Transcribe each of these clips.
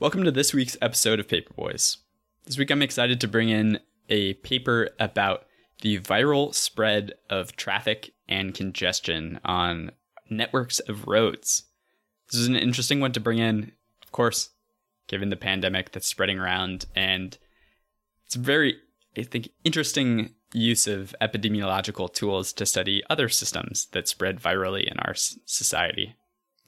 Welcome to this week's episode of Paper Boys. This week I'm excited to bring in a paper about the viral spread of traffic and congestion on networks of roads. This is an interesting one to bring in, of course, given the pandemic that's spreading around, and it's a very, I think, interesting use of epidemiological tools to study other systems that spread virally in our society.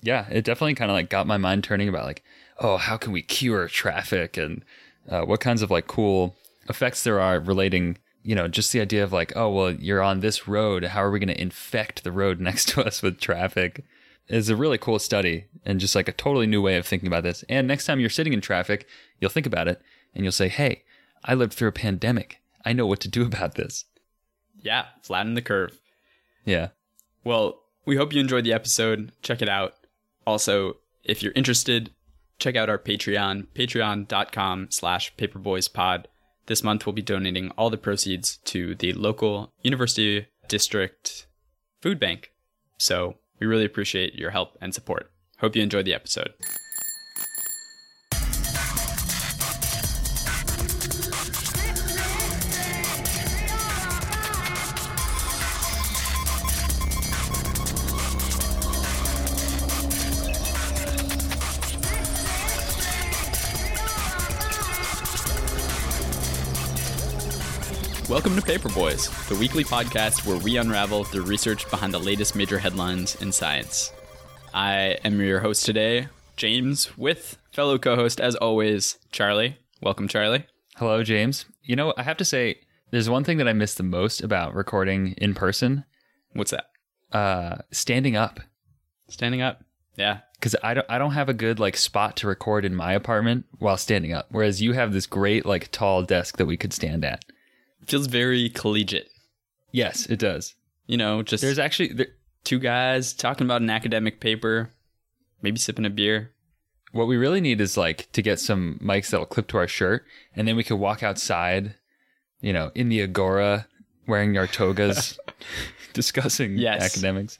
Yeah, it definitely kind of like got my mind turning about like, oh, how can we cure traffic and uh, what kinds of like cool effects there are relating you know, just the idea of like, oh, well, you're on this road. How are we going to infect the road next to us with traffic? Is a really cool study and just like a totally new way of thinking about this. And next time you're sitting in traffic, you'll think about it and you'll say, hey, I lived through a pandemic. I know what to do about this. Yeah, flatten the curve. Yeah. Well, we hope you enjoyed the episode. Check it out. Also, if you're interested, check out our Patreon, patreon.com slash paperboyspod. This month, we'll be donating all the proceeds to the local University District Food Bank. So we really appreciate your help and support. Hope you enjoyed the episode. Welcome to Paper Boys, the weekly podcast where we unravel the research behind the latest major headlines in science. I am your host today, James, with fellow co host, as always, Charlie. Welcome, Charlie. Hello, James. You know, I have to say, there's one thing that I miss the most about recording in person. What's that? Uh, standing up. Standing up. Yeah. Because I don't, I don't have a good like spot to record in my apartment while standing up. Whereas you have this great like tall desk that we could stand at feels very collegiate. Yes, it does. You know, just there's actually there, two guys talking about an academic paper, maybe sipping a beer. What we really need is like to get some mics that'll clip to our shirt, and then we could walk outside, you know, in the agora, wearing our togas, discussing yes. academics.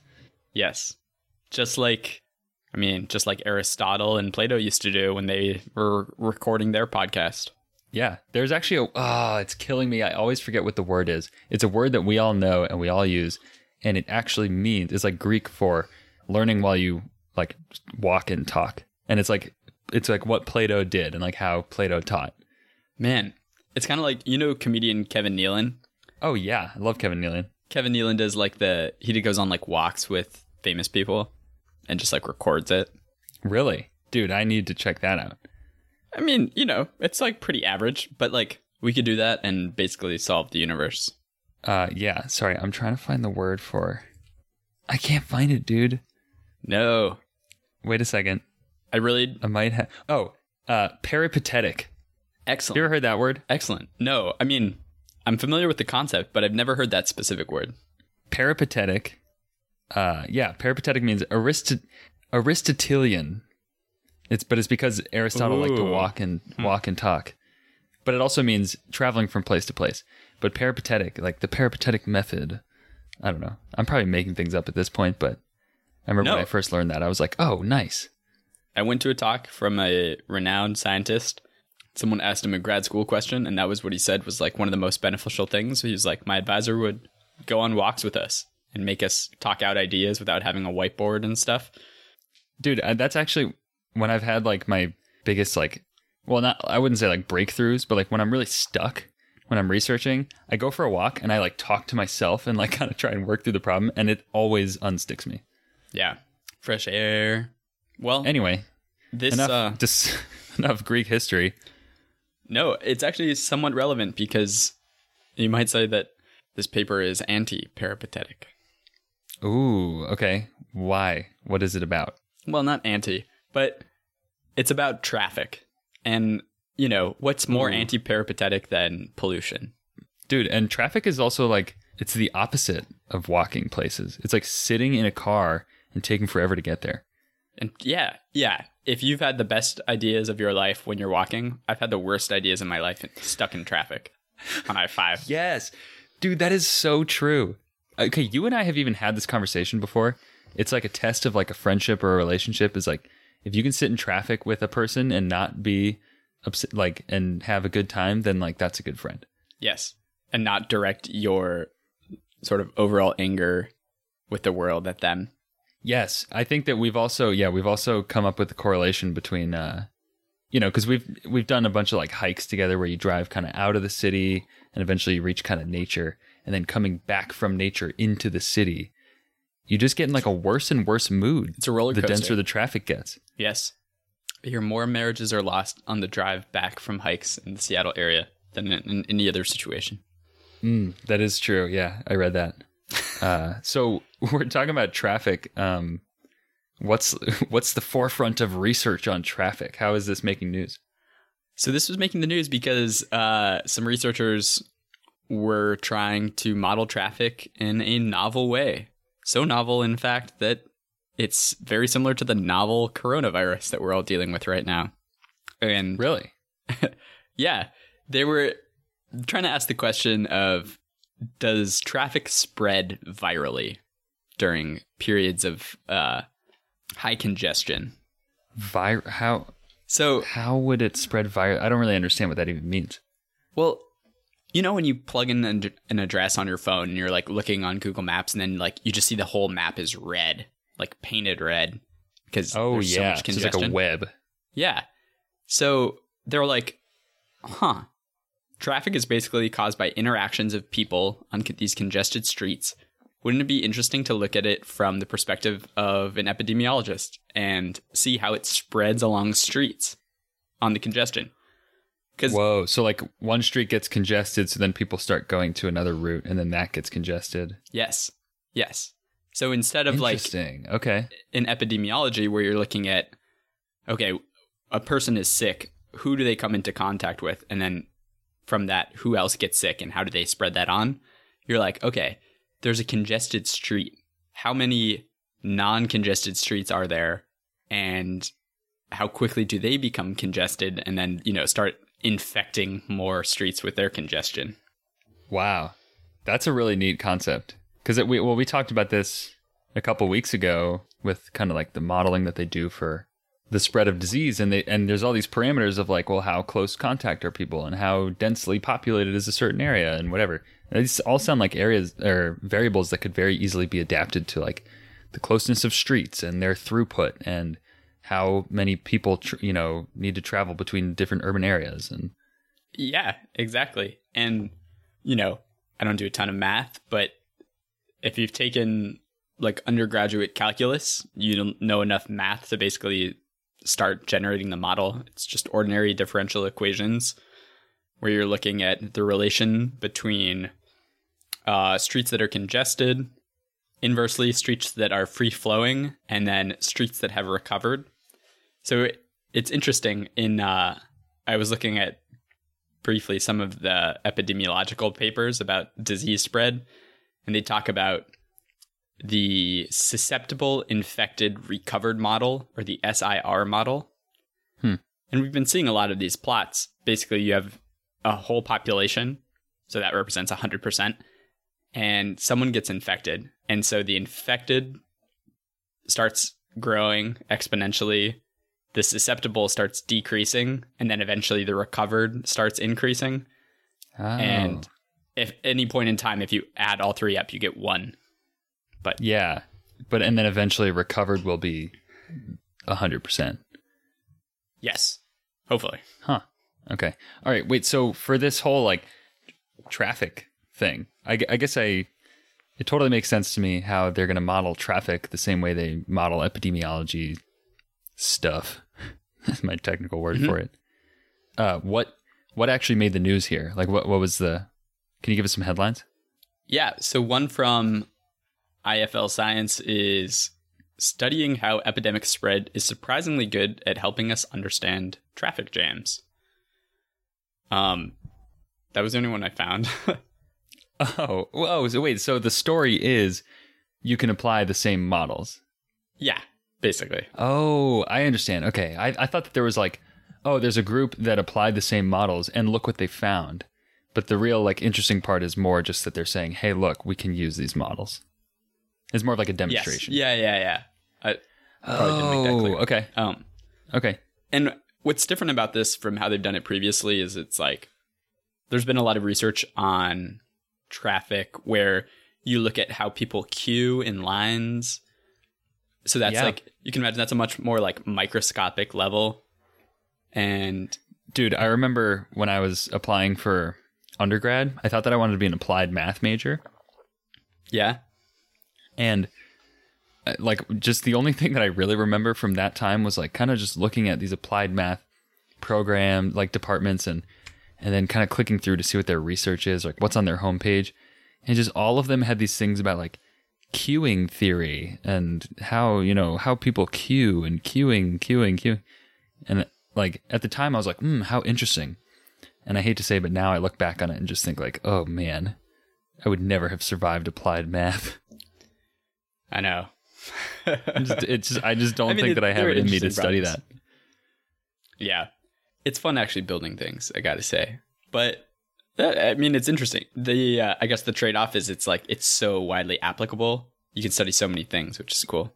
Yes, just like I mean, just like Aristotle and Plato used to do when they were recording their podcast. Yeah, there's actually a oh, it's killing me. I always forget what the word is. It's a word that we all know and we all use, and it actually means it's like Greek for learning while you like walk and talk. And it's like it's like what Plato did and like how Plato taught. Man, it's kind of like you know comedian Kevin Nealon. Oh yeah, I love Kevin Nealon. Kevin Nealon does like the he goes on like walks with famous people and just like records it. Really, dude, I need to check that out. I mean, you know, it's like pretty average, but like we could do that and basically solve the universe. Uh, yeah. Sorry, I'm trying to find the word for. I can't find it, dude. No. Wait a second. I really. I might have. Oh, uh, peripatetic. Excellent. You ever heard that word? Excellent. No, I mean, I'm familiar with the concept, but I've never heard that specific word. Peripatetic. Uh, yeah, peripatetic means Arist- Aristotelian it's but it's because Aristotle Ooh. liked to walk and hmm. walk and talk. But it also means traveling from place to place. But peripatetic, like the peripatetic method. I don't know. I'm probably making things up at this point, but I remember no. when I first learned that, I was like, "Oh, nice." I went to a talk from a renowned scientist. Someone asked him a grad school question, and that was what he said was like one of the most beneficial things. He was like, "My advisor would go on walks with us and make us talk out ideas without having a whiteboard and stuff." Dude, that's actually when I've had like my biggest like well not I wouldn't say like breakthroughs, but like when I'm really stuck when I'm researching, I go for a walk and I like talk to myself and like kind of try and work through the problem and it always unsticks me. Yeah. Fresh air. Well, anyway, this enough, uh, just enough Greek history. No, it's actually somewhat relevant because you might say that this paper is anti-peripatetic. Ooh, okay. Why? What is it about? Well, not anti but it's about traffic. And, you know, what's more mm. anti peripatetic than pollution? Dude, and traffic is also like, it's the opposite of walking places. It's like sitting in a car and taking forever to get there. And yeah, yeah. If you've had the best ideas of your life when you're walking, I've had the worst ideas in my life stuck in traffic on I 5. yes. Dude, that is so true. Okay, you and I have even had this conversation before. It's like a test of like a friendship or a relationship is like if you can sit in traffic with a person and not be upset, like, and have a good time, then like that's a good friend. Yes. And not direct your sort of overall anger with the world at them. Yes, I think that we've also yeah we've also come up with the correlation between uh, you know because we've we've done a bunch of like hikes together where you drive kind of out of the city and eventually you reach kind of nature and then coming back from nature into the city, you just get in like a worse and worse mood. It's a roller coaster. the denser the traffic gets. Yes. I hear more marriages are lost on the drive back from hikes in the Seattle area than in, in any other situation. Mm, that is true. Yeah, I read that. Uh, so we're talking about traffic. Um, what's what's the forefront of research on traffic? How is this making news? So this was making the news because uh, some researchers were trying to model traffic in a novel way. So novel, in fact, that it's very similar to the novel coronavirus that we're all dealing with right now. And Really? yeah, they were trying to ask the question of does traffic spread virally during periods of uh, high congestion? Vir- how So, how would it spread viral? I don't really understand what that even means. well, you know when you plug in an, an address on your phone and you're like looking on Google Maps and then like you just see the whole map is red, like painted red because Oh yeah, so it's like a web. Yeah. So they're like, huh. Traffic is basically caused by interactions of people on these congested streets. Wouldn't it be interesting to look at it from the perspective of an epidemiologist and see how it spreads along streets on the congestion? Because Whoa! So like one street gets congested, so then people start going to another route, and then that gets congested. yes, yes. So instead of like Interesting. okay. in epidemiology where you're looking at okay a person is sick who do they come into contact with and then from that who else gets sick and how do they spread that on you're like okay there's a congested street how many non-congested streets are there and how quickly do they become congested and then you know start infecting more streets with their congestion Wow, that's a really neat concept. Because we well we talked about this a couple weeks ago with kind of like the modeling that they do for the spread of disease, and they and there's all these parameters of like well how close contact are people and how densely populated is a certain area and whatever. And these all sound like areas or variables that could very easily be adapted to like the closeness of streets and their throughput and how many people tr- you know need to travel between different urban areas and Yeah, exactly. And, you know, I don't do a ton of math, but if you've taken like undergraduate calculus, you don't know enough math to basically start generating the model. It's just ordinary differential equations where you're looking at the relation between uh, streets that are congested, inversely, streets that are free flowing, and then streets that have recovered. So it, it's interesting. In uh, I was looking at briefly some of the epidemiological papers about disease spread, and they talk about the susceptible, infected, recovered model, or the SIR model. Hmm. And we've been seeing a lot of these plots. Basically, you have a whole population, so that represents 100%, and someone gets infected. And so the infected starts growing exponentially the susceptible starts decreasing and then eventually the recovered starts increasing Oh. and if any point in time if you add all three up you get one But Yeah, but and then eventually recovered will be a hundred percent. yes hopefully Huh. Okay. All right. Wait. So for this whole like traffic thing, I, I guess I it totally makes sense to me how they're going to model traffic the same way they model epidemiology stuff. That's my technical word for it. Uh, what what actually made the news here? Like, what what was the? Can you give us some headlines? yeah so one from ifl science is studying how epidemic spread is surprisingly good at helping us understand traffic jams um that was the only one i found Oh, oh. So wait. So the story is you can apply the same models. yeah basically Oh, I understand. Okay. I, I thought that there was like, oh, there's a group that applied the same models and look what they found. But the real like interesting part is more just that they're saying, hey, look, we can use these models. It's more of like a yes demonstration. yeah yeah yeah I, probably didn't make that Oh, clear. okay. Um, Okay. And what's different about this from how they've done it previously is it's like there's been a lot of research on traffic where you look at how people queue in lines. So that's Yeah. like you can imagine that's a much more like microscopic level. And Dude, I remember when I was applying for undergrad, I thought that I wanted to be an applied math major. yeah, And uh, like just the only thing that I really remember from that time was like kind of just looking at these applied math program like departments and and then kind of clicking through to see what their research is, like what's on their homepage. And just all of them had these things about like queuing theory and how, you know, how people queue and queuing, queuing, queuing. And like at the time I was like, hmm, how interesting. And I hate to say, but now I look back on it and just think like, oh man, I would never have survived applied math. I know. Just, it's just, I just don't I mean, think that I have it in me to interesting study that. Yeah. It's fun actually building things, I got to say. But I mean, it's interesting. The uh, I guess the trade-off is it's like it's so widely applicable. You can study so many things, which is cool.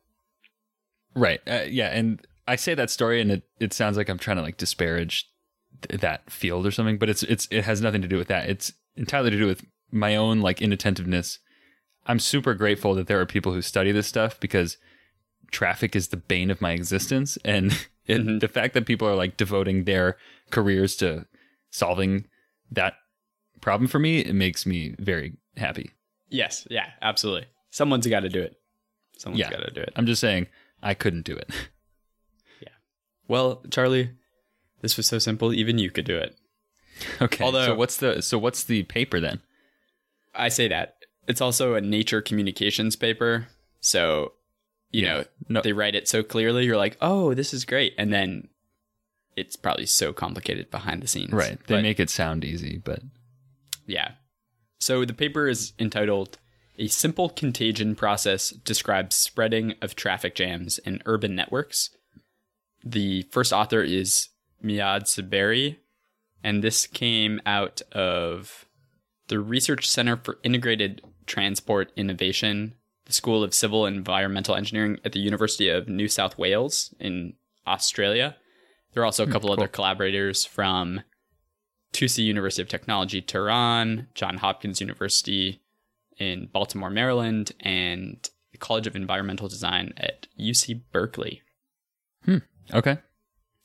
Right. Uh, yeah. And I say that story and it, it sounds like I'm trying to like disparage th- that field or something, but it's, it's, it has nothing to do with that. It's entirely to do with my own like inattentiveness. I'm super grateful that there are people who study this stuff because traffic is the bane of my existence. And it, Mhm. the fact that people are like devoting their careers to solving that problem for me, it makes me very happy. Yes, yeah, absolutely. Someone's got to do it. Someone's Yeah. got to do it. I'm just saying I couldn't do it. Yeah. Well, Charlie, this was so simple, even you could do it. Okay. Although- so what's the so what's the paper then? I say that. It's also a nature communications paper. So, you Yeah. know, No. they write it so clearly, you're like, oh, this is great. And then it's probably so complicated behind the scenes. Right. They But- make it sound easy, but Yeah. So the paper is entitled A Simple Contagion Process Describes Spreading of Traffic Jams in Urban Networks. The first author is Meead Saberi, and this came out of the Research Center for Integrated Transport Innovation, the School of Civil and Environmental Engineering at the University of New South Wales in Australia. There are also a hmm, couple other collaborators from Toosi University of Technology, Tehran, John Hopkins University in Baltimore, Maryland, and the College of Environmental Design at UC Berkeley. okay.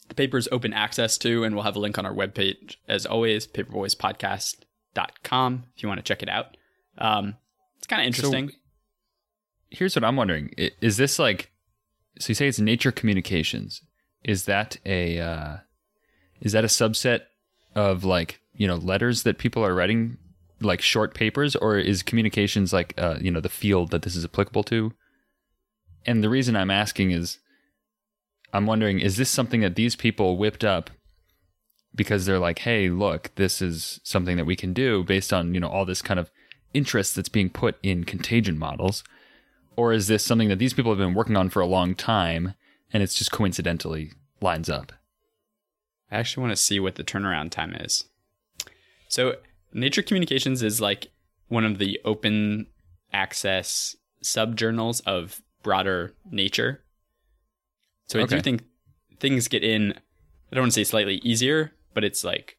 The paper is open access to, and we'll have a link on our webpage, as always, paperboyspodcast.com, if you want to check it out. Um, it's kind of interesting. So here's what I'm wondering: is this like? So you say it's nature communications? Is that a uh, is that a subset of like you know letters that people are writing, like short papers, or is communications like uh, you know the field that this is applicable to? And the reason I'm asking is, I'm wondering: is this something that these people whipped up because they're like, hey, look, this is something that we can do based on you know all this kind of interest that's being put in contagion models? Or is this something that these people have been working on for a long time and it's just coincidentally lines up? I actually want to see what the turnaround time is. So, Nature Communications is like one of the open access subjournals of broader nature. So, I do think things get in, I don't want to say slightly easier, but it's like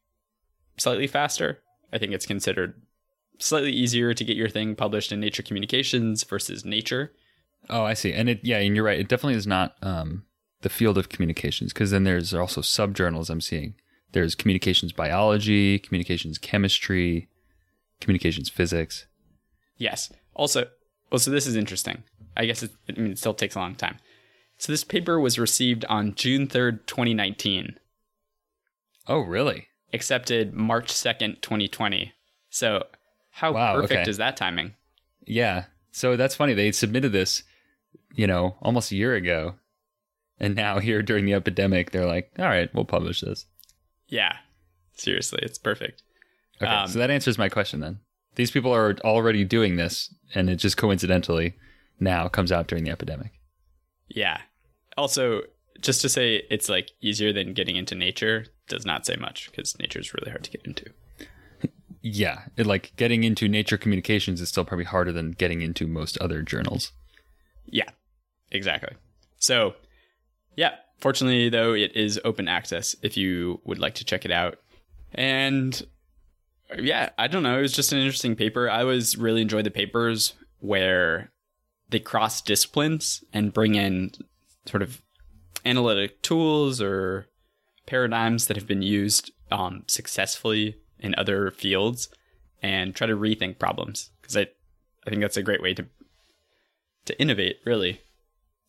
slightly faster. I think it's considered slightly easier to get your thing published in Nature Communications versus Nature. Oh, I see. And it yeah, and you're right. It definitely is not um, the field of communications because then there's also subjournals I'm seeing. There's communications biology, communications chemistry, communications physics. Yes. Also, well, so this is interesting. I guess it, I mean, it still takes a long time. So this paper was received on June 3rd, 2019, Oh, really? accepted March 2nd, 2020. So how Wow, perfect okay. is that timing? Yeah. So that's funny. They submitted this, you know, almost a year ago. And now here during the epidemic, they're like, all right, we'll publish this. Yeah. Seriously, it's perfect. Okay, Um, so that answers my question then. These people are already doing this, and it just coincidentally now comes out during the epidemic. Yeah. Also, just to say it's like easier than getting into nature does not say much because nature is really hard to get into. Yeah, it, like getting into nature communications is still probably harder than getting into most other journals. Yeah, exactly. So, yeah, Fortunately, though, it is open access if you would like to check it out. And yeah, I don't know. It was just an interesting paper. I always really enjoy the papers where they cross disciplines and bring in sort of analytic tools or paradigms that have been used um, successfully in other fields and try to rethink problems because I, I think that's a great way to to innovate really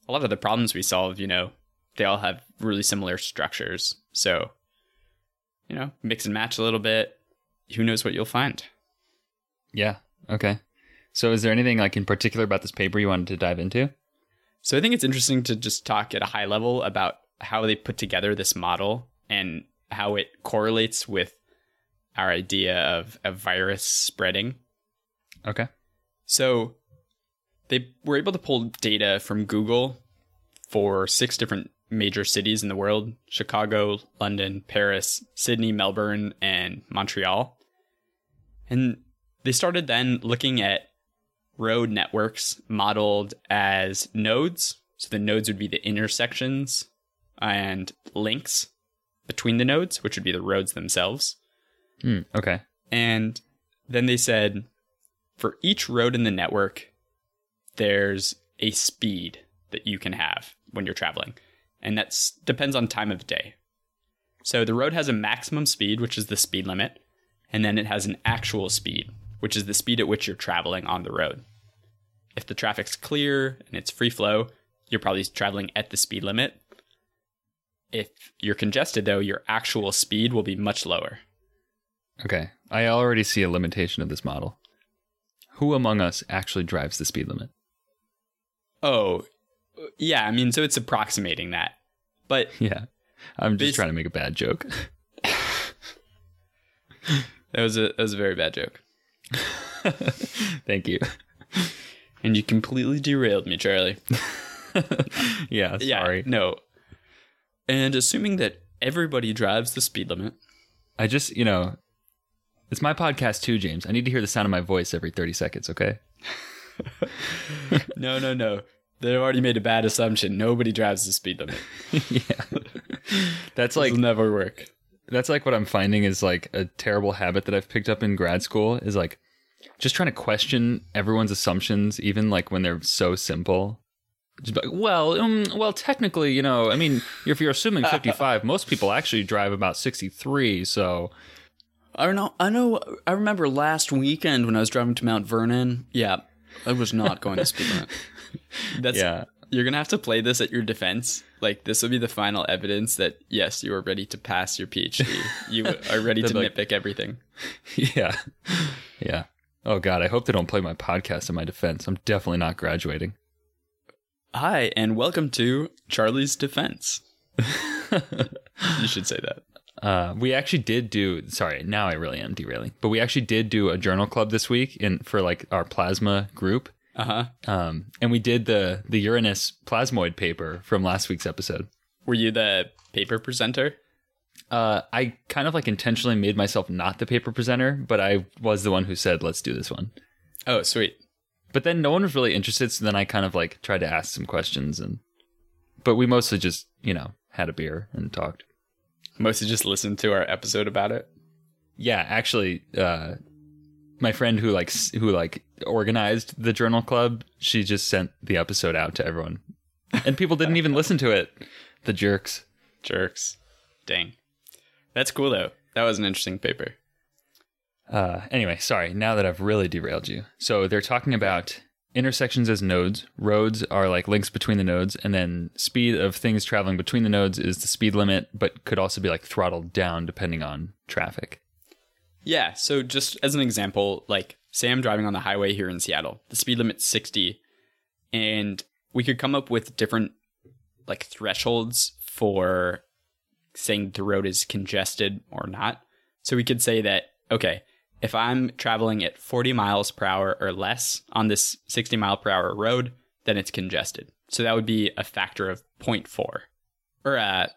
a lot of the problems we solve you know they all have really similar structures so you know mix and match a little bit who knows what you'll find Yeah. Okay. So is there anything like in particular about this paper you wanted to dive into? So I think it's interesting to just talk at a high level about how they put together this model and how it correlates with our idea of a virus spreading. Okay. So they were able to pull data from Google for six different major cities in the world Chicago, London, Paris, Sydney, Melbourne, and Montreal. And they started then looking at road networks modeled as nodes. So the nodes would be the intersections and links between the nodes, which would be the roads themselves. Hmm. okay. And then they said for each road in the network, there's a speed that you can have when you're traveling. And that depends on time of day. So the road has a maximum speed, which is the speed limit, and then it has an actual speed, which is the speed at which you're traveling on the road. If the traffic's clear and it's free flow, you're probably traveling at the speed limit. If you're congested, though, your actual speed will be much lower. Okay. I already see a limitation of this model. Who among us actually drives the speed limit? Oh, yeah. I mean, so it's approximating that. But Yeah. I'm just trying to make a bad joke. that was a that was a very bad joke, Thank you. and you completely derailed me, Charlie. Yeah, Yeah, sorry. no. And assuming that everybody drives the speed limit, I just, you know, it's my podcast too, James. I need to hear the sound of my voice every 30 seconds, okay? no, no, no. They've already made a bad assumption. Nobody drives the speed limit. yeah. That's This like will never work. that's like what I'm finding is like a terrible habit that I've picked up in grad school is like just trying to question everyone's assumptions, even like when they're so simple. Just like, well, um, well, technically, you know, I mean, if you're assuming 55, most people actually drive about 63. So, I don't know. I know. I remember last weekend when I was driving to Mount Vernon. Yeah, I was not going the speed limit. That's yeah, You're gonna have to play this at your defense. Like this will be the final evidence that yes, you are ready to pass your PhD. You are ready to like- nitpick everything. yeah, yeah. Oh God, I hope they don't play my podcast in my defense. I'm definitely not graduating. Hi, and welcome to Charlie's Defense. you should say that. Uh, we actually did do. Sorry, now I really am derailing. But we actually did do a journal club this week in for like our plasma group. Uh huh. Um, and we did the the Uranus plasmoid paper from last week's episode. Were you the paper presenter? Uh, I kind of like intentionally made myself not the paper presenter, but I was the one who said, "Let's do this one." Oh, sweet. But then no one was really interested, so then I kind of like tried to ask some questions, and but we mostly just you know had a beer and talked. Mostly just listened to our episode about it. Yeah, actually, uh, my friend who like who like organized the journal club, she just sent the episode out to everyone, and people didn't even listen to it. The jerks. Jerks. Dang. That's cool though. That was an interesting paper. Uh, anyway, sorry. Now that I've really derailed you, so they're talking about intersections as nodes. Roads are like links between the nodes, and then speed of things traveling between the nodes is the speed limit, but could also be like throttled down depending on traffic. Yeah, so just as an example, like say I'm driving on the highway here in Seattle. The speed limit's 60 and we could come up with different like thresholds for saying the road is congested or not. So we could say that okay, if I'm traveling at 40 miles per hour or less on this 60 mile per hour road, then it's congested. So that would be a factor of 0.4 or uh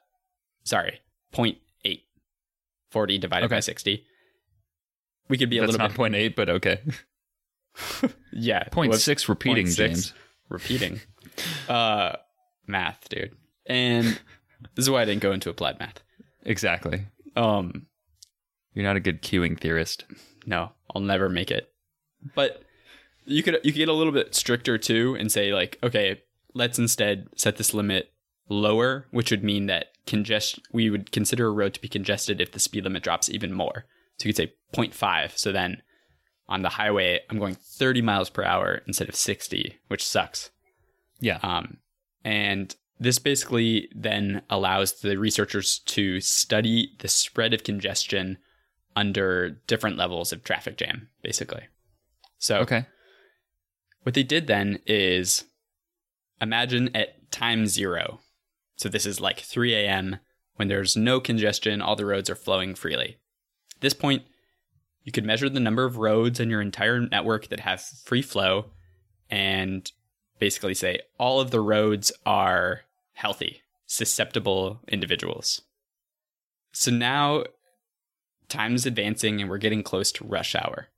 sorry, 0.8. 40 divided by 60. We could be a That's little not bit point eight, but okay. yeah, Point six repeating, 0.6 James. repeating uh math dude and This is why I didn't go into applied math. exactly. Um, You're not a good queuing theorist. no, I'll never make it. But you could you could get a little bit stricter too and say like, okay, let's instead set this limit lower, which would mean that congest we would consider a road to be congested if the speed limit drops even more. So you could say 0.5. So then on the highway, I'm going 30 miles per hour instead of 60, which sucks. Yeah. Um, and this basically then allows the researchers to study the spread of congestion under different levels of traffic jam, basically. So okay. what they did then is imagine at time zero. So this is like 3 a.m. when there's no congestion, all the roads are flowing freely. At this point, you could measure the number of roads in your entire network that have free flow and basically say all of the roads are healthy, susceptible individuals. So now time is advancing and we're getting close to rush hour.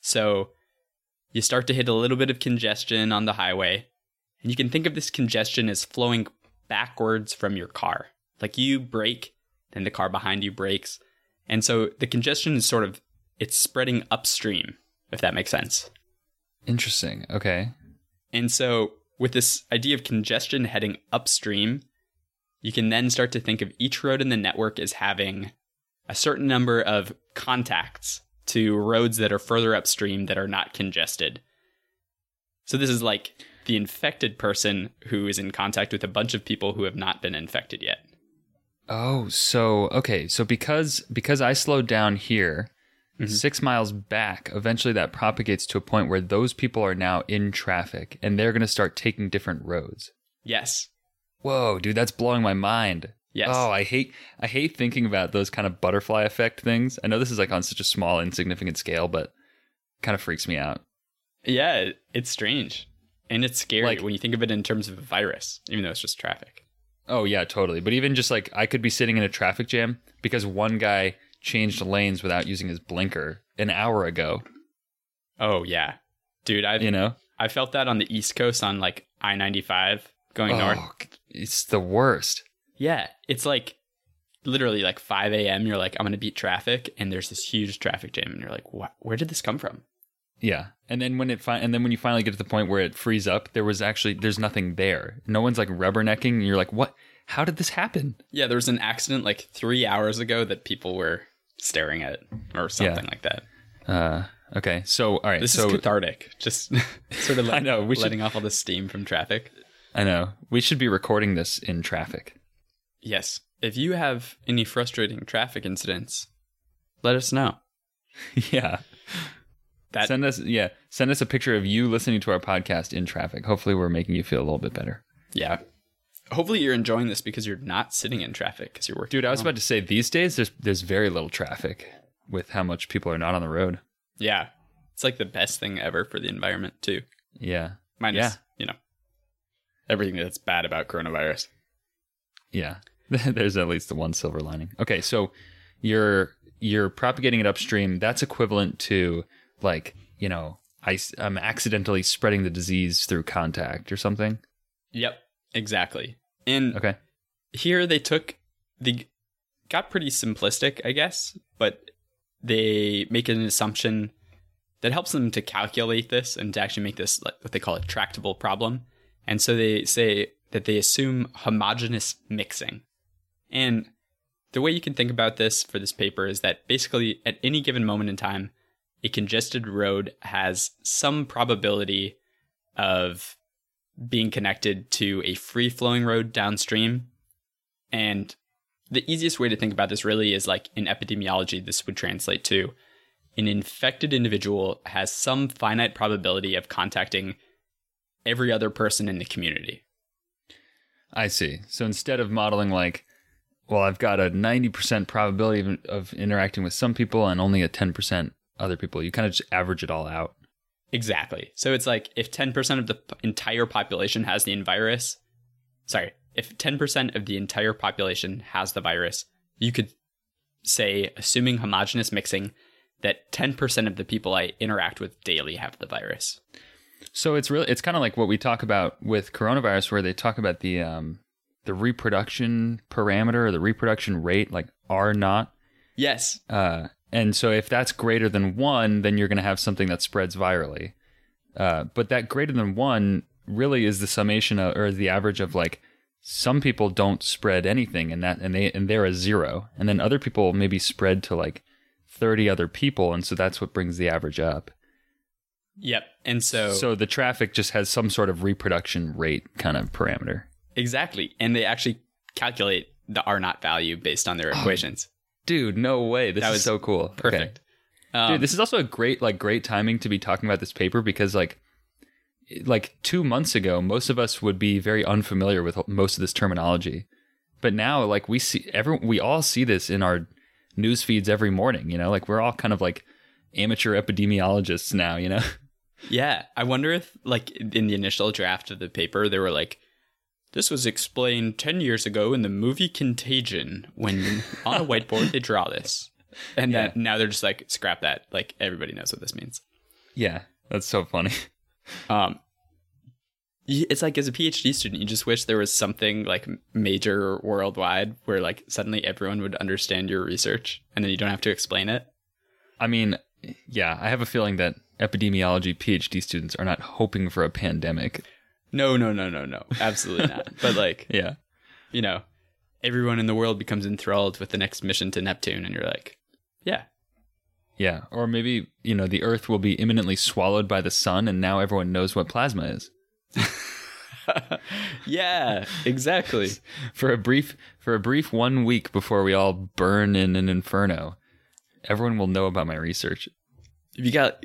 So you start to hit a little bit of congestion on the highway, and you can think of this congestion as flowing backwards from your car. Like you brake, then the car behind you brakes. And so the congestion is sort of it's spreading upstream, if that makes sense. Interesting. Okay. And so, with this idea of congestion heading upstream, you can then start to think of each road in the network as having a certain number of contacts to roads that are further upstream that are not congested. So, this is like the infected person who is in contact with a bunch of people who have not been infected yet. Oh, so okay, so because because I slowed down here, mm-hmm. six miles back, eventually that propagates to a point where those people are now in traffic and they're going to start taking different roads. Yes. Whoa, dude, that's blowing my mind. Yes. Oh, I hate I hate thinking about those kind of butterfly effect things. I know this is like on such a small, insignificant scale, but kind of freaks me out. Yeah, it's strange. And it's scary Like- when you think of it in terms of a virus, even though it's just traffic. Oh yeah, totally. But even just like I could be sitting in a traffic jam because one guy changed lanes without using his blinker an hour ago. Oh, yeah. Dude, I've, You know? I felt that on the East Coast on like I 95 going oh, north. Oh, it's the worst. Yeah, it's like literally like 5 a.m. You're like, I'm going to beat traffic. And there's this huge traffic jam. And you're like, what? where did this come from? Yeah, and then when it fi- and then when you finally get to the point where it frees up, there was actually there's nothing there. No one's like rubbernecking, and you're like, what? How did this happen? Yeah, there was an accident like three hours ago that people were staring at or something like that. Uh, okay, so all right, This so is cathartic. Just sort of I know, we should- letting off all the steam from traffic. I know we should be recording this in traffic. Yes. If you have any frustrating traffic incidents, let us know. yeah, That send us yeah send us a picture of you listening to our podcast in traffic. Hopefully, we're making you feel a little bit better. yeah. Hopefully you're enjoying this because you're not sitting in traffic because you're working. Dude, I was about to say these days there's there's very little traffic with how much people are not on the road. Yeah. It's like the best thing ever for the environment, too. Yeah, Minus, Yeah. you know, everything that's bad about coronavirus. Yeah. There's at least the one silver lining. Okay, so you're you're propagating it upstream. That's equivalent to like, you know, I, am accidentally spreading the disease through contact or something. Yep. Exactly. And Okay. here they took the got pretty simplistic, I guess, but they make an assumption that helps them to calculate this and to actually make this like what they call a tractable problem. And so they say that they assume homogeneous mixing. And the way you can think about this for this paper is that basically at any given moment in time, a congested road has some probability of being connected to a free flowing road downstream. And the easiest way to think about this really is like in epidemiology, this would translate to an infected individual has some finite probability of contacting every other person in the community. I see. So instead of modeling like, well, I've got a 90% probability of, of interacting with some people and only a 10% other people, you kind of just average it all out. Exactly. So it's like if 10% of the p- entire population has the virus, sorry, if 10% of the entire population has the virus, you could say, assuming homogenous mixing, that 10% of the people I interact with daily have the virus. So it's really it's kind of like what we talk about with coronavirus, where they talk about the um, the reproduction parameter or the reproduction rate, like R naught. Yes. Uh, and so if that's greater than one, then you're going to have something that spreads virally. Uh, but that greater than one really is the summation of, or the average of like some people don't spread anything and that and they and they're a zero and then other people maybe spread to like 30 other people and so that's what brings the average up Yep. And so, so the traffic just has some sort of reproduction rate kind of parameter exactly. And they actually calculate the R naught value based on their equations. Dude no way this That is was so cool Okay. Perfect. Um, Dude, this is also a great like great timing to be talking about this paper because like like 2 months ago most of us would be very unfamiliar with most of this terminology. But now like we see every we all see this in our news feeds every morning, you know? Like we're all kind of like amateur epidemiologists now, you know? Yeah, I wonder if, like, in the initial draft of the paper, there were like, "This was explained ten years ago in the movie Contagion when on a whiteboard they draw this," and Yeah. that now they're just like, "Scrap that!" Like everybody knows what this means. yeah, that's so funny. Um, it's like as a PhD student, you just wish there was something like major worldwide where like suddenly everyone would understand your research, and then you don't have to explain it. I mean, yeah, I have a feeling that epidemiology PhD students are not hoping for a pandemic. No, no, no, no, no, absolutely not. But like, Yeah. you know, everyone in the world becomes enthralled with the next mission to Neptune, and you're like, yeah, Yeah, or maybe, you know, the earth will be imminently swallowed by the sun and now everyone knows what plasma is. yeah, exactly. For a brief for a brief 1 week before we all burn in an inferno, everyone will know about my research. If you got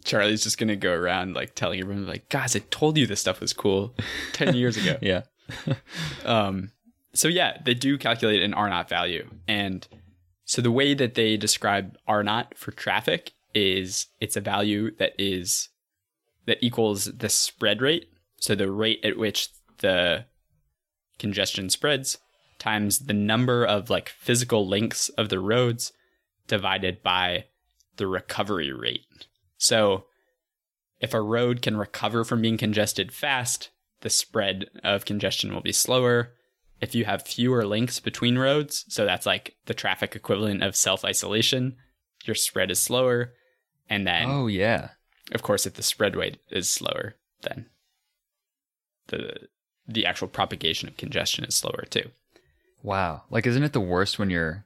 Charlie's just gonna go around like telling everyone like, guys, I told you this stuff was cool ten years ago. Yeah. Um, so yeah, they do calculate an R naught value, and so the way that they describe R naught for traffic is it's a value that is that equals the spread rate, so the rate at which the congestion spreads times the number of like physical lengths of the roads divided by the recovery rate. So if a road can recover from being congested fast, the spread of congestion will be slower. If you have fewer links between roads, so that's like the traffic equivalent of self isolation, your spread is slower. And then, Oh yeah. of course, if the spread rate is slower, then the the actual propagation of congestion is slower too. Wow. Like isn't it the worst when you're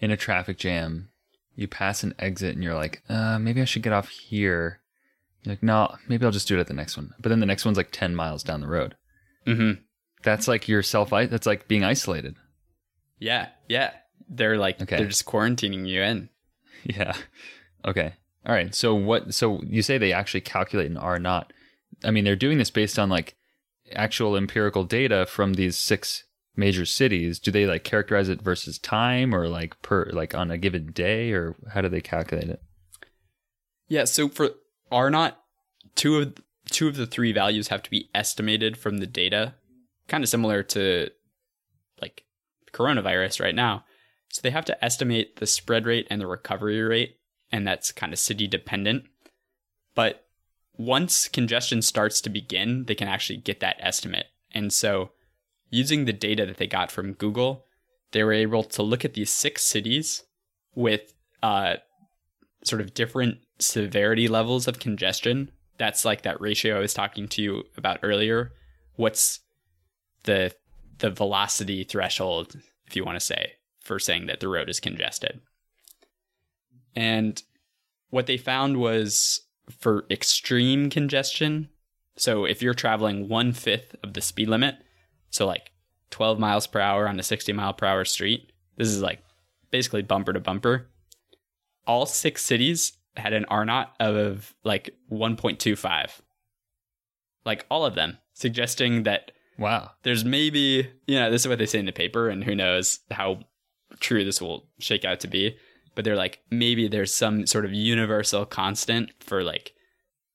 in a traffic jam, you pass an exit and you're like, "Uh, maybe I should get off here." You're like, "No, maybe I'll just do it at the next one." But then the next one's like 10 miles down the road. Mm-hmm. That's like your self that's like being isolated. Yeah, yeah. They're like Okay. they're just quarantining you in. Yeah. Okay. All right. So what? So you say they actually calculate an R not. I mean, they're doing this based on like actual empirical data from these six major cities. Do they like characterize it versus time or like per like on a given day or how do they calculate it? Yeah, so for R not two of two of the three values have to be estimated from the data, kind of similar to like coronavirus right now. So they have to estimate the spread rate and the recovery rate, and that's kind of city dependent. But once congestion starts to begin, they can actually get that estimate. And so using the data that they got from Google, they were able to look at these six cities with uh, sort of different severity levels of congestion. That's like that ratio I was talking to you about earlier. What's the the velocity threshold, if you want to say, for saying that the road is congested? And what they found was for extreme congestion. So if you're traveling one fifth of the speed limit, so like 12 miles per hour on a 60 mile per hour street, this is like basically bumper to bumper all six cities had an R naught of like 1.25. Like all of them, suggesting that Wow. there's maybe, you know, this is what they say in the paper, and who knows how true this will shake out to be. But they're like, maybe there's some sort of universal constant for like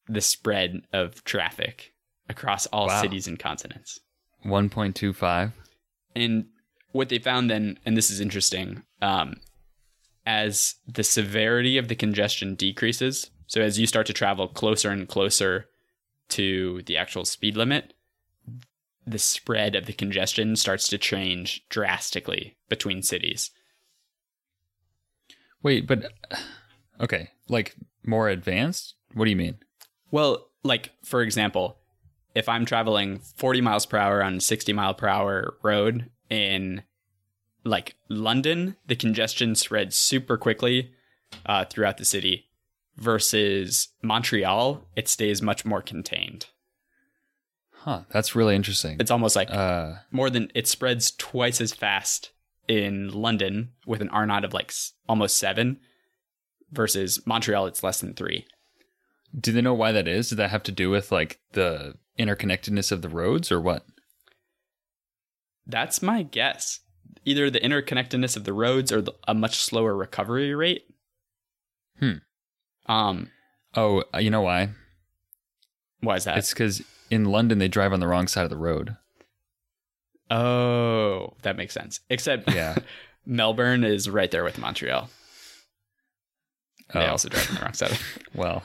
the spread of traffic across all Wow. cities and continents. 1.25. And what they found then, and this is interesting, um, as the severity of the congestion decreases, so as you start to travel closer and closer to the actual speed limit, the spread of the congestion starts to change drastically between cities. Wait, but okay, like more advanced? What do you mean? Well, like for example, if I'm traveling 40 miles per hour on a 60 mile per hour road in like London, the congestion spreads super quickly uh, throughout the city versus Montreal, it stays much more contained. Huh, that's really interesting. It's almost like Uh, more than it spreads twice as fast in London with an R naught of like almost seven versus Montreal, it's less than three. do they know why that is? Did that have to do with like the interconnectedness of the roads or what? That's my guess. Either the interconnectedness of the roads or the, a much slower recovery rate. Hmm. Um, Oh, uh, you know why? why is that? It's because in London they drive on the wrong side of the road. oh, that makes sense. Except Yeah. Melbourne is right there with Montreal. They Oh. also drive on the wrong side. Well,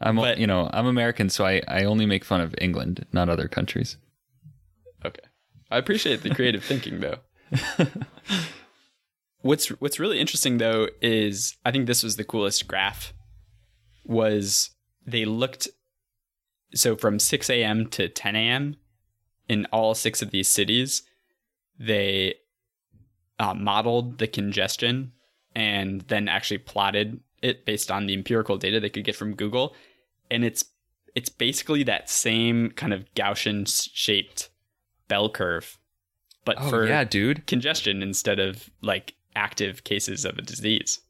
I'm But- you know I'm American, so I I only make fun of England, not other countries. Okay. I appreciate the creative thinking though. what's what's really interesting though is I think this was the coolest graph was they looked so from 6 a.m. to 10 a.m. in all six of these cities they uh, modeled the congestion and then actually plotted it based on the empirical data they could get from Google and it's it's basically that same kind of Gaussian shaped bell curve, but Oh for yeah, dude. congestion instead of like active cases of a disease.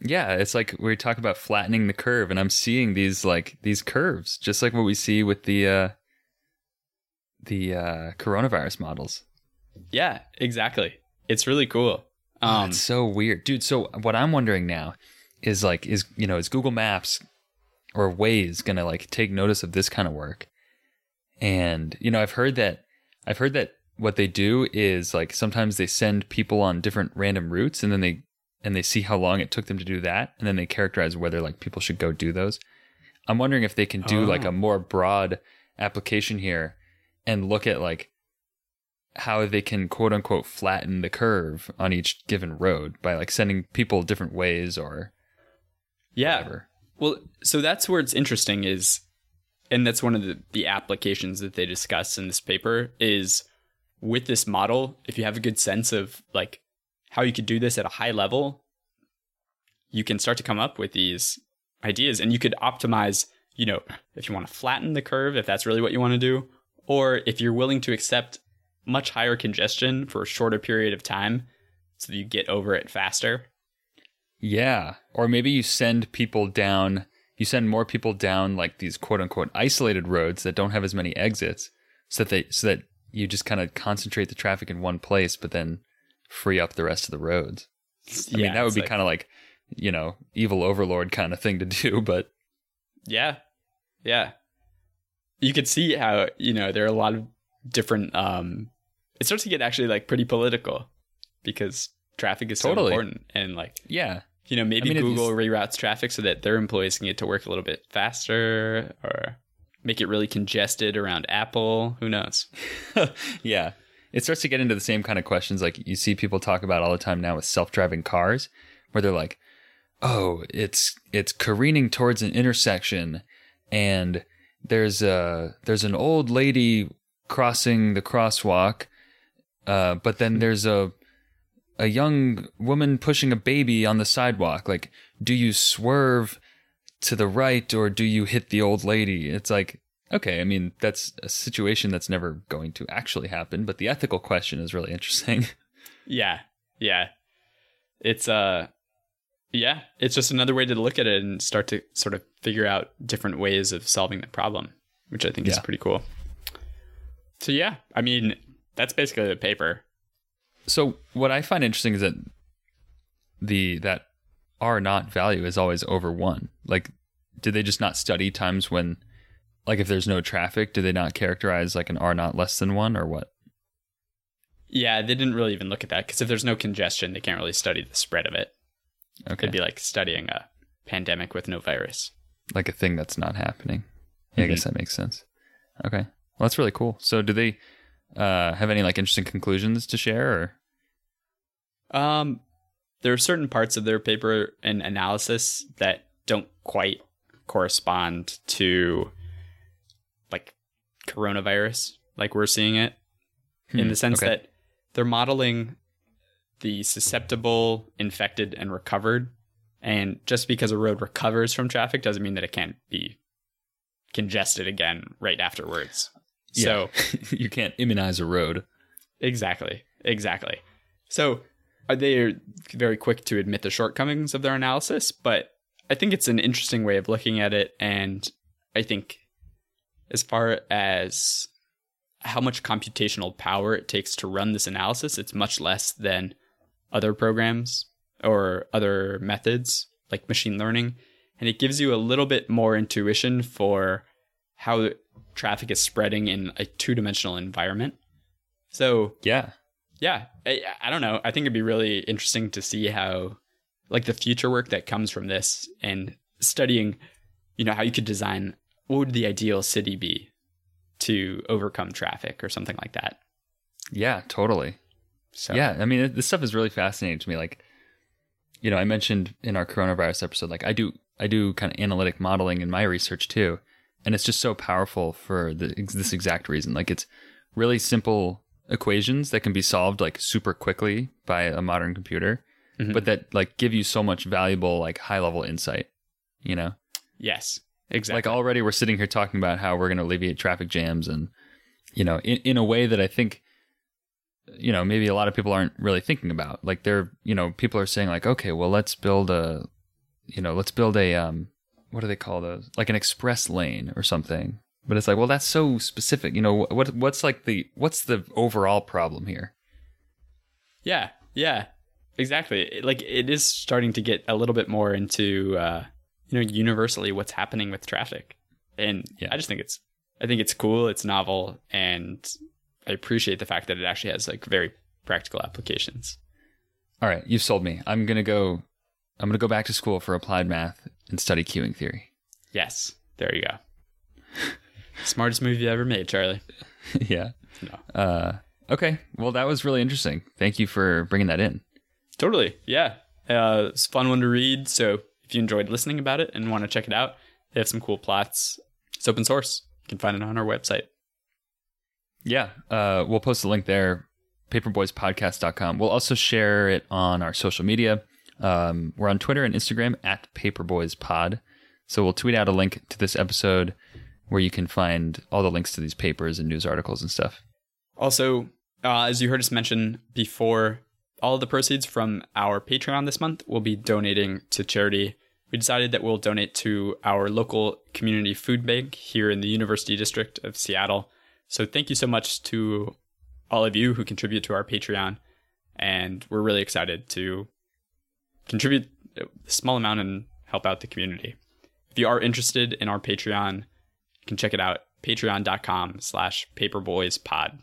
Yeah, it's like we talk about flattening the curve, and I'm seeing these like these curves, just like what we see with the uh, the uh, coronavirus models. Yeah, exactly. It's really cool. Oh, Um, it's so weird, dude. So what I'm wondering now is like, is you know, is Google Maps or Waze gonna like take notice of this kind of work? And you know, I've heard that I've heard that what they do is like sometimes they send people on different random routes, and then they and they see how long it took them to do that, and then they characterize whether like people should go do those. I'm wondering if they can do like Oh. a more broad application here and look at like how they can quote unquote flatten the curve on each given road by like sending people different ways or yeah. whatever. Well, so that's where it's interesting is, and that's one of the, the applications that they discuss in this paper is with this model, if you have a good sense of like how you could do this at a high level, you can start to come up with these ideas and you could optimize, you know, if you want to flatten the curve, if that's really what you want to do, or if you're willing to accept much higher congestion for a shorter period of time so that you get over it faster. Yeah. Or maybe you send people down, you send more people down like these quote unquote isolated roads that don't have as many exits so that they, so that you just kind of concentrate the traffic in one place, but then free up the rest of the roads. I mean, that would be like- kind of like, you know, evil overlord kind of thing to do, but Yeah. Yeah. You could see how, you know, there are a lot of different um it starts to get actually like pretty political because traffic is so important and like, yeah. you know, maybe I mean, Google is- reroutes traffic so that their employees can get to work a little bit faster or make it really congested around Apple, who knows. yeah. It starts to get into the same kind of questions like you see people talk about all the time now with self-driving cars where they're like, "Oh, it's it's careening towards an intersection and there's a there's an old lady crossing the crosswalk uh, but then there's a a young woman pushing a baby on the sidewalk like do you swerve to the right or do you hit the old lady it's like okay i mean that's a situation that's never going to actually happen but the ethical question is really interesting Yeah. Yeah. It's uh yeah, it's just another way to look at it and start to sort of figure out different ways of solving the problem, which I think is pretty cool. So yeah, I mean, that's basically the paper. So what i find interesting is that the that r naught value is always over one like did they just not study times when like if there's no traffic do they not characterize like an r naught less than one or what Yeah, they didn't really even look at that because if there's no congestion, they can't really study the spread of it. okay It'd be like studying a pandemic with no virus. like a thing that's not happening. Yeah, I Mhm. guess that makes sense. Okay. Well, that's really cool. So, do they uh, have any like interesting conclusions to share? Or? Um, there are certain parts of their paper and analysis that don't quite correspond to like coronavirus, like we're seeing it, hmm, in the sense okay. that they're modeling the susceptible, infected, and recovered. And just because a road recovers from traffic doesn't mean that it can't be congested again right afterwards. Yeah. So you can't immunize a road. Exactly. Exactly. So uh, are they very quick to admit the shortcomings of their analysis, but I think it's an interesting way of looking at it and I think as far as how much computational power it takes to run this analysis, it's much less than other programs or other methods like machine learning. And it gives you a little bit more intuition for how traffic is spreading in a two dimensional environment. So, yeah. Yeah. I, I don't know. I think it'd be really interesting to see how, like, the future work that comes from this and studying, you know, how you could design what would the ideal city be to overcome traffic or something like that. Yeah, totally. So yeah, I mean, this stuff is really fascinating to me. Like, you know, I mentioned in our coronavirus episode, like I do, I do kind of analytic modeling in my research too, and it's just so powerful for the, this exact reason. Like, it's really simple equations that can be solved like super quickly by a modern computer, mm-hmm. but that like give you so much valuable like high level insight. You know? Yes, exactly. Like already we're sitting here talking about how we're going to alleviate traffic jams and you know in in a way that I think you know maybe a lot of people aren't really thinking about like they're you know people are saying like okay well let's build a you know let's build a um what do they call those like an express lane or something but it's like well that's so specific you know what what's like the what's the overall problem here yeah yeah exactly like it is starting to get a little bit more into uh you know universally what's happening with traffic and yeah. i just think it's i think it's cool it's novel and I appreciate the fact that it actually has like very practical applications. All right, you've sold me. I'm gonna go. I'm gonna go back to school for applied math and study queuing theory. Yes, there you go. Smartest move you ever made, Charlie. yeah. No. Uh, okay. Well, that was really interesting. Thank you for bringing that in. Totally. Yeah. Uh, it's a fun one to read. So if you enjoyed listening about it and want to check it out, they have some cool plots. It's open source. You can find it on our website. Yeah, uh, we'll post a link there, paperboyspodcast.com. We'll also share it on our social media. Um, we're on Twitter and Instagram at paperboyspod. So we'll tweet out a link to this episode where you can find all the links to these papers and news articles and stuff. Also, uh, as you heard us mention before, all the proceeds from our Patreon this month will be donating to charity. We decided that we'll donate to our local community food bank here in the University District of Seattle. So thank you so much to all of you who contribute to our Patreon. And we're really excited to contribute a small amount and help out the community. If you are interested in our Patreon, you can check it out, patreon.com slash paperboyspod.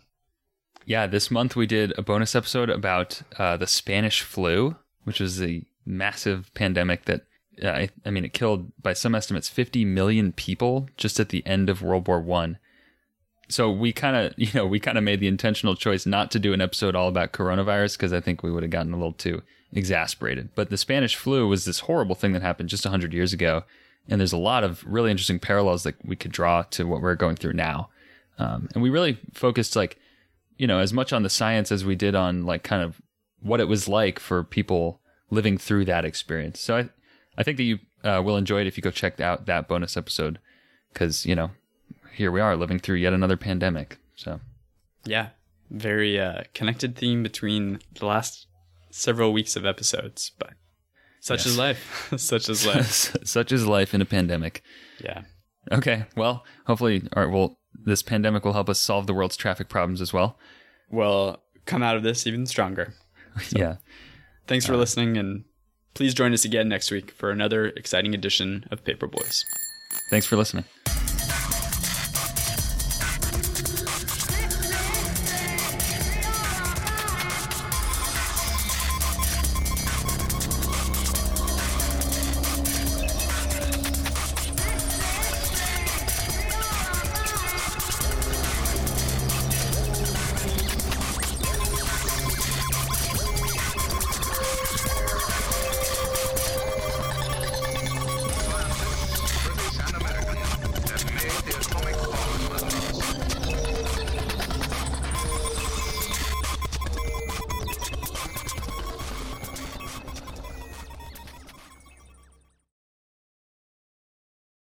Yeah, this month we did a bonus episode about uh, the Spanish flu, which was a massive pandemic that uh, I, I mean, it killed by some estimates 50 million people just at the end of World War One so we kind of you know we kind of made the intentional choice not to do an episode all about coronavirus because i think we would have gotten a little too exasperated. But the spanish flu was this horrible thing that happened just 100 years ago and there's a lot of really interesting parallels that we could draw to what we're going through now. Um, and we really focused like you know as much on the science as we did on like kind of what it was like for people living through that experience. So i i think that you uh, will enjoy it if you go check out that bonus episode because you know here we are living through yet another pandemic. So, yeah, very uh, connected theme between the last several weeks of episodes, but such yes. is life. such is life. such is life in a pandemic. Yeah. Okay. Well, hopefully, all right. Well, this pandemic will help us solve the world's traffic problems as well. We'll come out of this even stronger. So, yeah. Thanks for uh, listening, and please join us again next week for another exciting edition of Paper Boys. Thanks for listening.